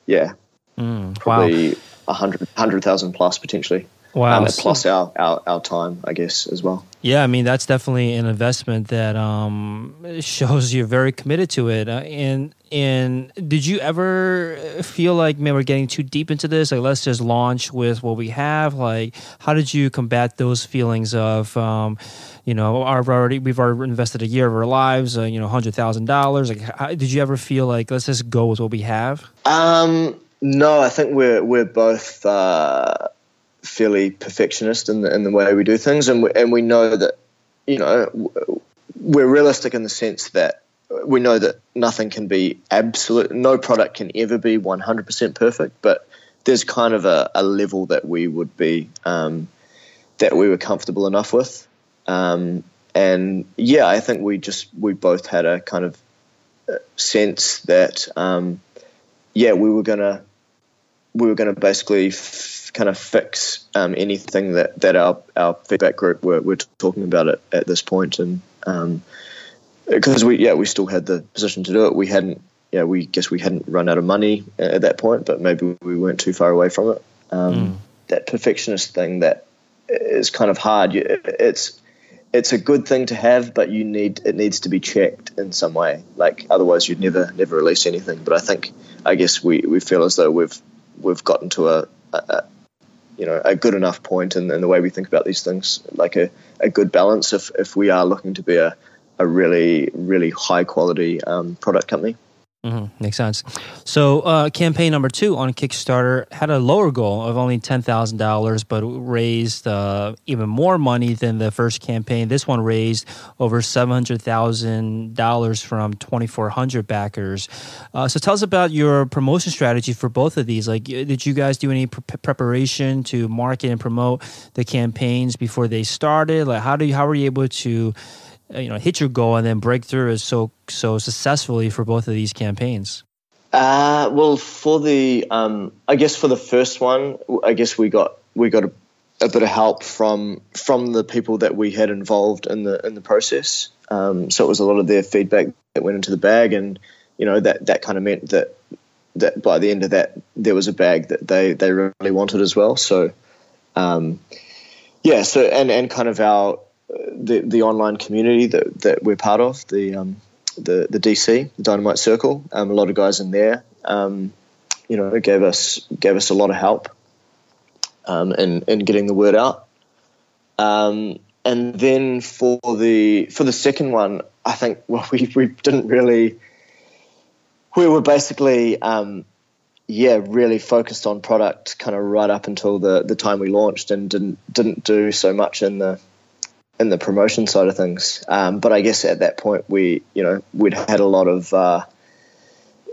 yeah, mm, probably a wow. hundred hundred thousand plus potentially. Wow. Um, plus our, our, our time, I guess, as well. Yeah, I mean, that's definitely an investment that um, shows you're very committed to it. Uh, and and did you ever feel like, man, we're getting too deep into this? Like, let's just launch with what we have. Like, how did you combat those feelings of, um, you know, our already we've already invested a year of our lives, uh, you know, hundred thousand dollars. Like, how, did you ever feel like let's just go with what we have? Um, no, I think we're we're both. Uh, fairly perfectionist in the, in the way we do things, and we, and we know that you know we're realistic in the sense that we know that nothing can be absolute, no product can ever be 100% perfect, but there's kind of a, a level that we would be um, that we were comfortable enough with, um, and yeah, I think we just we both had a kind of uh, sense that um, yeah we were gonna we were gonna basically. Kind of fix um, anything that, that our, our feedback group were, were talking about it at this point. And because um, we, yeah, we still had the position to do it. We hadn't, yeah, we guess we hadn't run out of money at that point, but maybe we weren't too far away from it. Um, mm. That perfectionist thing that is kind of hard. It's it's a good thing to have, but you need it needs to be checked in some way. Like otherwise, you'd never never release anything. But I think I guess we, we feel as though we've we've gotten to a, a, you know a good enough point in, in the way we think about these things, like a, a good balance if, if we are looking to be a, a really really high quality um, product company. Mm-hmm. Makes sense. So, uh, campaign number two on Kickstarter had a lower goal of only ten thousand dollars, but raised uh, even more money than the first campaign. This one raised over seven hundred thousand dollars from twenty four hundred backers. Uh, so, tell us about your promotion strategy for both of these. Like, did you guys do any pre- preparation to market and promote the campaigns before they started? Like, how do you, how were you able to you know hit your goal and then break through is so so successfully for both of these campaigns? Uh, well, for the um, I guess for the first one, I guess we got we got a, a, bit of help from from the people that we had involved in the in the process. Um, so it was a lot of their feedback that went into the bag, and you know that that kind of meant that that by the end of that there was a bag that they they really wanted as well. So um, yeah, so and and kind of our the the online community that, that we're part of, the um, the the DC, the Dynamite Circle. Um, a lot of guys in there, um, you know, gave us gave us a lot of help um, in in getting the word out. Um, and then for the for the second one, I think well we we didn't really we were basically um, yeah really focused on product kind of right up until the the time we launched and didn't didn't do so much in the in the promotion side of things. Um, but I guess at that point we, you know, we'd had a lot of, uh,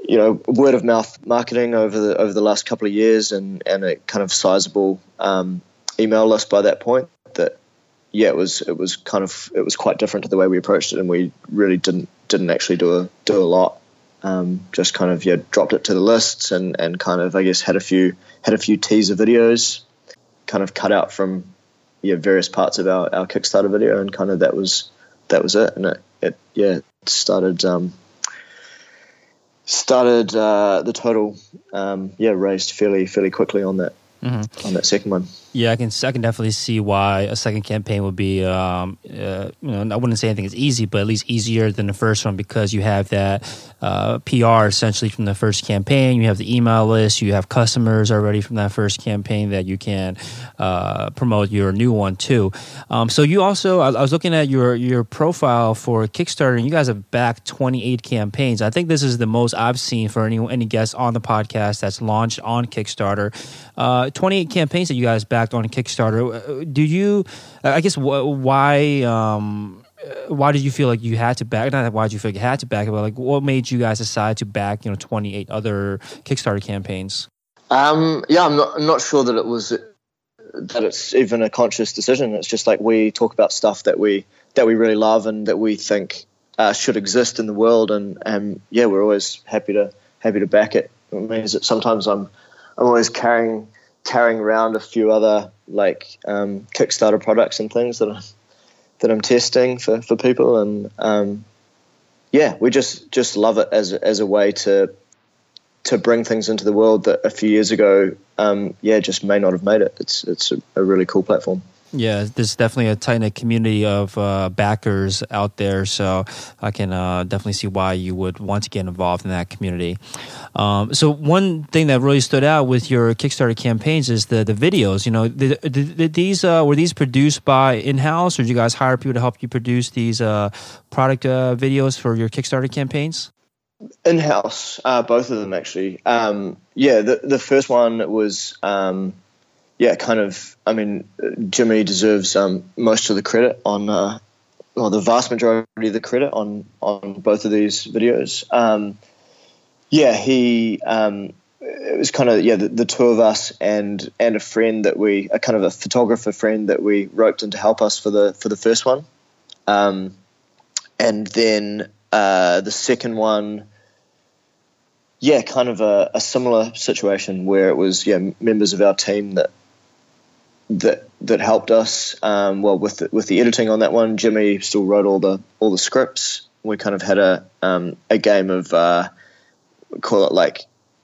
you know, word of mouth marketing over the over the last couple of years, and and a kind of sizable um, email list by that point. That yeah, it was it was kind of it was quite different to the way we approached it, and we really didn't didn't actually do a do a lot. Um, just kind of yeah, dropped it to the lists and and kind of I guess had a few had a few teaser videos, kind of cut out from yeah various parts of our, our Kickstarter video, and kind of that was that was it, and it, it yeah started um, started uh, the total um, yeah raised fairly fairly quickly on that mm-hmm. on that second one. Yeah, I can I can definitely see why a second campaign would be. Um, uh, you know, I wouldn't say anything is easy, but at least easier than the first one because you have that uh, PR essentially from the first campaign. You have the email list. You have customers already from that first campaign that you can uh, promote your new one too. Um, so you also, I, I, was looking at your your profile for Kickstarter, and you guys have backed 28 campaigns. I think this is the most I've seen for any any guest on the podcast that's launched on Kickstarter. Uh, 28 campaigns that you guys backed on Kickstarter. Uh, do you? I guess why? Um, why did you feel like you had to back? Not why did you feel like you had to back but like what made you guys decide to back you know 28 other Kickstarter campaigns? Um, yeah, I'm not, I'm not sure that it was that it's even a conscious decision. It's just like we talk about stuff that we that we really love and that we think uh, should exist in the world, and and yeah, we're always happy to happy to back it. It means that sometimes I'm I'm always carrying carrying around a few other like um, Kickstarter products and things that I'm that I'm testing for, for people, and um, yeah, we just just love it as as a way to to bring things into the world that a few years ago, um, yeah, just may not have made it. It's it's a, a really cool platform. Yeah, there's definitely a tight knit community of uh, backers out there, so I can uh, definitely see why you would want to get involved in that community. Um, so one thing that really stood out with your Kickstarter campaigns is the the videos. You know, did, did, did these uh, were these produced by in house, or did you guys hire people to help you produce these uh, product uh, videos for your Kickstarter campaigns? In house, uh, both of them actually. Um, yeah, the the first one was. Um, yeah, kind of. I mean, Jimmy deserves um, most of the credit on, uh, well, the vast majority of the credit on on both of these videos. Um, yeah, he. Um, it was kind of yeah the, the, two of us and and a friend that we a kind of a photographer friend that we roped in to help us for the for the first one, um, and then uh, the second one yeah, kind of a, a, similar situation where it was yeah members of our team that that that helped us. Um, well, with the, with the editing on that one, Jimmy still wrote all the all the scripts. We kind of had a um, a game of uh, call it like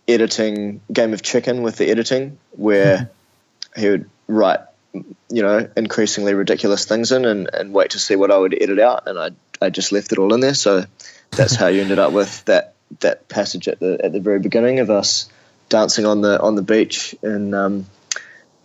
editing game of chicken with the editing, where he would write you know increasingly ridiculous things in and, and wait to see what I would edit out, and I I just left it all in there. So that's how you ended up with that that passage at the at the very beginning of us dancing on the on the beach and um,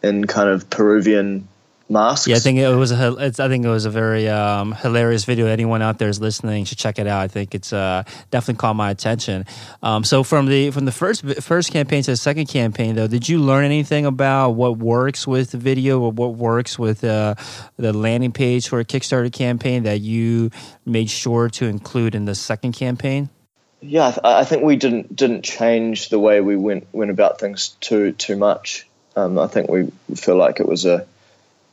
in kind of Peruvian masks. Yeah, I think it was a. I think it was a very um, hilarious video. Anyone out there is listening should check it out. I think it's uh, definitely caught my attention. Um, so from the from the first first campaign to the second campaign, though, did you learn anything about what works with the video or what works with uh, the landing page for a Kickstarter campaign that you made sure to include in the second campaign? Yeah, I, th- I think we didn't didn't change the way we went went about things too too much. Um, I think we feel like it was a,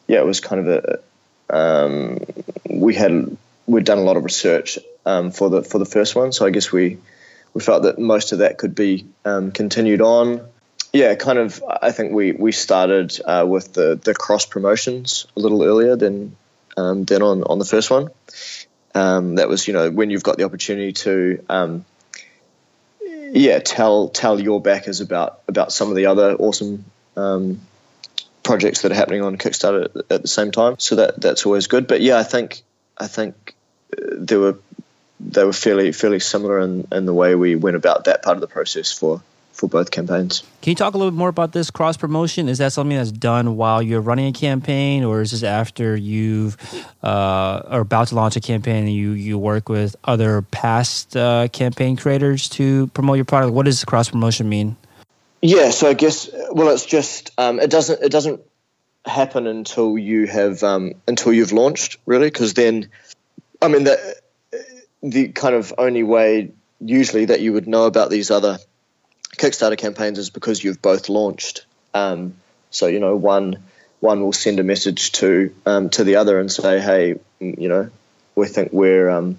yeah, it was kind of a, um, we had we'd done a lot of research um, for the for the first one, so I guess we we felt that most of that could be um, continued on. Yeah, kind of. I think we we started uh, with the the cross promotions a little earlier than um, than on on the first one. Um, that was you know when you've got the opportunity to yeah tell tell your backers about about some of the other awesome um, projects that are happening on Kickstarter at, the same time. So that that's always good. But yeah, I think I think uh, there were they were fairly fairly similar in, in the way we went about that part of the process for for both campaigns. Can you talk a little bit more about this cross promotion? Is that something that's done while you're running a campaign, or is this after you've uh, are about to launch a campaign and you you work with other past uh, campaign creators to promote your product? What does cross promotion mean? Yeah, so I guess well, it's just um, it doesn't it doesn't happen until you have um, until you've launched really, because then, I mean the the kind of only way usually that you would know about these other Kickstarter campaigns is because you've both launched. Um, so you know one one will send a message to um, to the other and say, hey, you know, we think we're um,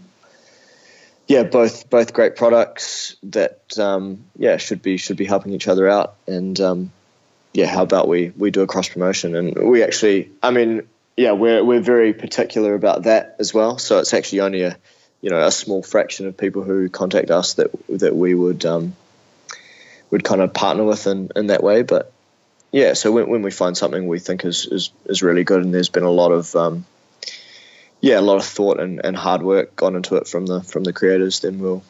yeah, both both great products that um, yeah should be should be helping each other out, and um, yeah, how about we we do a cross promotion, and we actually, I mean, yeah, we're we're very particular about that as well. So it's actually only a you know a small fraction of people who contact us that that we would um, would kind of partner with in, in that way, but yeah, so when, when we find something we think is, is is really good, and there's been a lot of um, yeah, a lot of thought and, and hard work gone into it from the from the creators, then we'll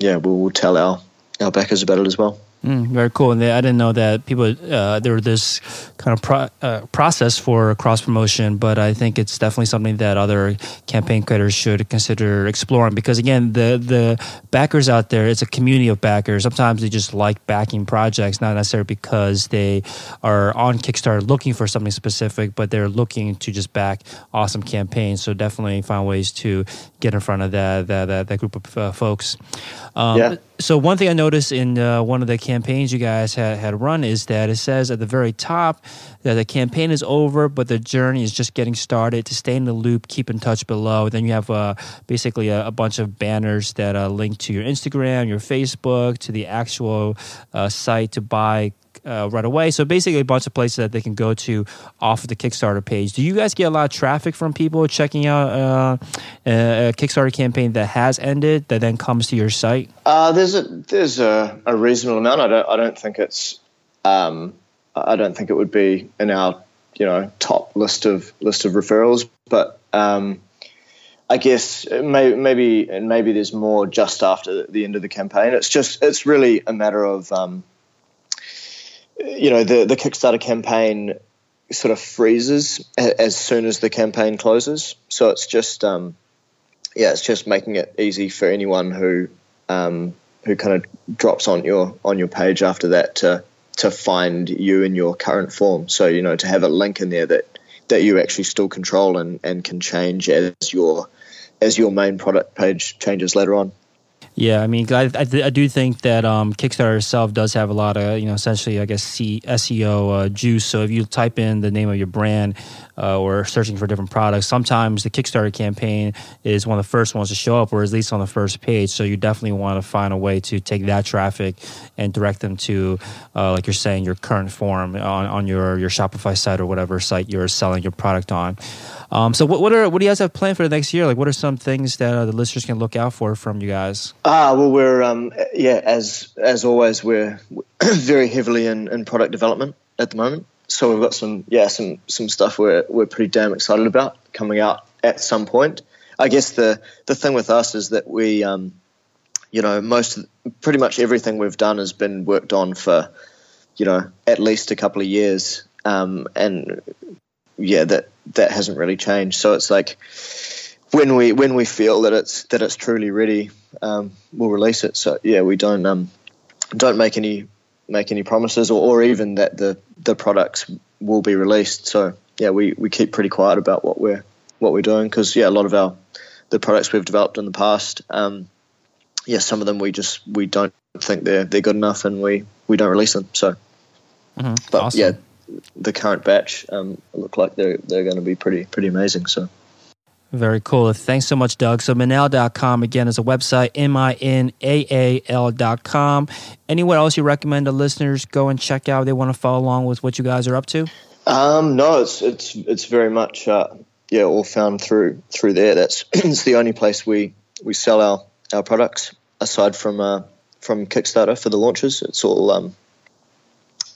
yeah we'll, we'll tell our our backers about it as well. Mm, very cool. And I didn't know that people uh, there was this kind of pro, uh, process for cross promotion, but I think it's definitely something that other campaign creators should consider exploring because again, the the backers out there, it's a community of backers. Sometimes they just like backing projects, not necessarily because they are on Kickstarter looking for something specific, but they're looking to just back awesome campaigns. So definitely find ways to get in front of that that that, that group of uh, folks. Um, yeah. So one thing I noticed in uh, one of the campaigns you guys had, had run is that it says at the very top that the campaign is over, but the journey is just getting started. To stay in the loop, keep in touch below. Then you have uh, basically a, a, bunch of banners that uh, link to your Instagram, your Facebook, to the actual uh, site to buy uh, right away. So basically, a bunch of places that they can go to off of the Kickstarter page. Do you guys get a lot of traffic from people checking out uh, a Kickstarter campaign that has ended that then comes to your site? Uh, there's a there's a, a, reasonable amount. I don't I don't think it's um, I don't think it would be in our you know top list of list of referrals, but um, I guess maybe maybe and maybe there's more just after the end of the campaign. It's just it's really a matter of um, you know the the Kickstarter campaign sort of freezes as soon as the campaign closes. So it's just um, yeah, it's just making it easy for anyone who um, who kind of drops on your on your page after that to to find you in your current form. So you know to have a link in there that that you actually still control and, and can change as your as your main product page changes later on. Yeah, I mean, I, I, I, do think that um, Kickstarter itself does have a lot of, you know, essentially, I guess, C, SEO uh, juice. So if you type in the name of your brand uh, or searching for different products, sometimes the Kickstarter campaign is one of the first ones to show up, or at least on the first page. So you definitely want to find a way to take that traffic and direct them to, uh, like you're saying, your current form on, on your, your Shopify site or whatever site you're selling your product on. Um, so what, what are what do you guys have planned for the next year? Like, what are some things that uh, the listeners can look out for from you guys? Ah, well, we're um, yeah, as as always, we're very heavily in, in product development at the moment. So we've got some yeah some some stuff we're we're pretty damn excited about coming out at some point. I guess the the thing with us is that we um, you know most pretty much everything we've done has been worked on for you know at least a couple of years um, and yeah, that that hasn't really changed. So it's like when we when we feel that it's that it's truly ready, um, we'll release it. So yeah, we don't um, don't make any make any promises or, or even that the the products will be released. So yeah, we, we keep pretty quiet about what we're what we're doing because yeah, a lot of our the products we've developed in the past, um, yeah, some of them we just we don't think they're they're good enough and we we don't release them. So, mm-hmm. but awesome. yeah, the current batch um, look like they're they're going to be pretty pretty amazing. So. Very cool. Thanks so much, Doug. So Minaal.com again is a website, M-I-N-A-A-L.com. Anywhere else you recommend the listeners go and check out? They want to follow along with what you guys are up to? Um, no, it's it's it's very much uh, yeah, all found through through there. That's it's the only place we we sell our our products aside from uh, from Kickstarter for the launches. It's all um,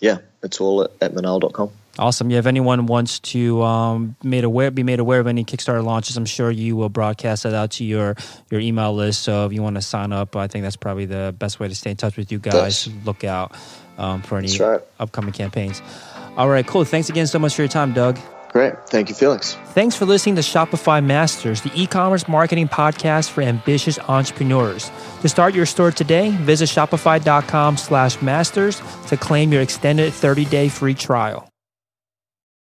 yeah, it's all at, at minaal.com. Awesome. Yeah, if anyone wants to um, made aware, be made aware of any Kickstarter launches, I'm sure you will broadcast that out to your your email list. So if you want to sign up, I think that's probably the best way to stay in touch with you guys. Look out um, for any right. upcoming campaigns. All right, cool. Thanks again so much for your time, Doug. Great. Thank you, Felix. Thanks for listening to Shopify Masters, the e commerce marketing podcast for ambitious entrepreneurs. To start your store today, visit shopify.com slash masters to claim your extended 30 day free trial.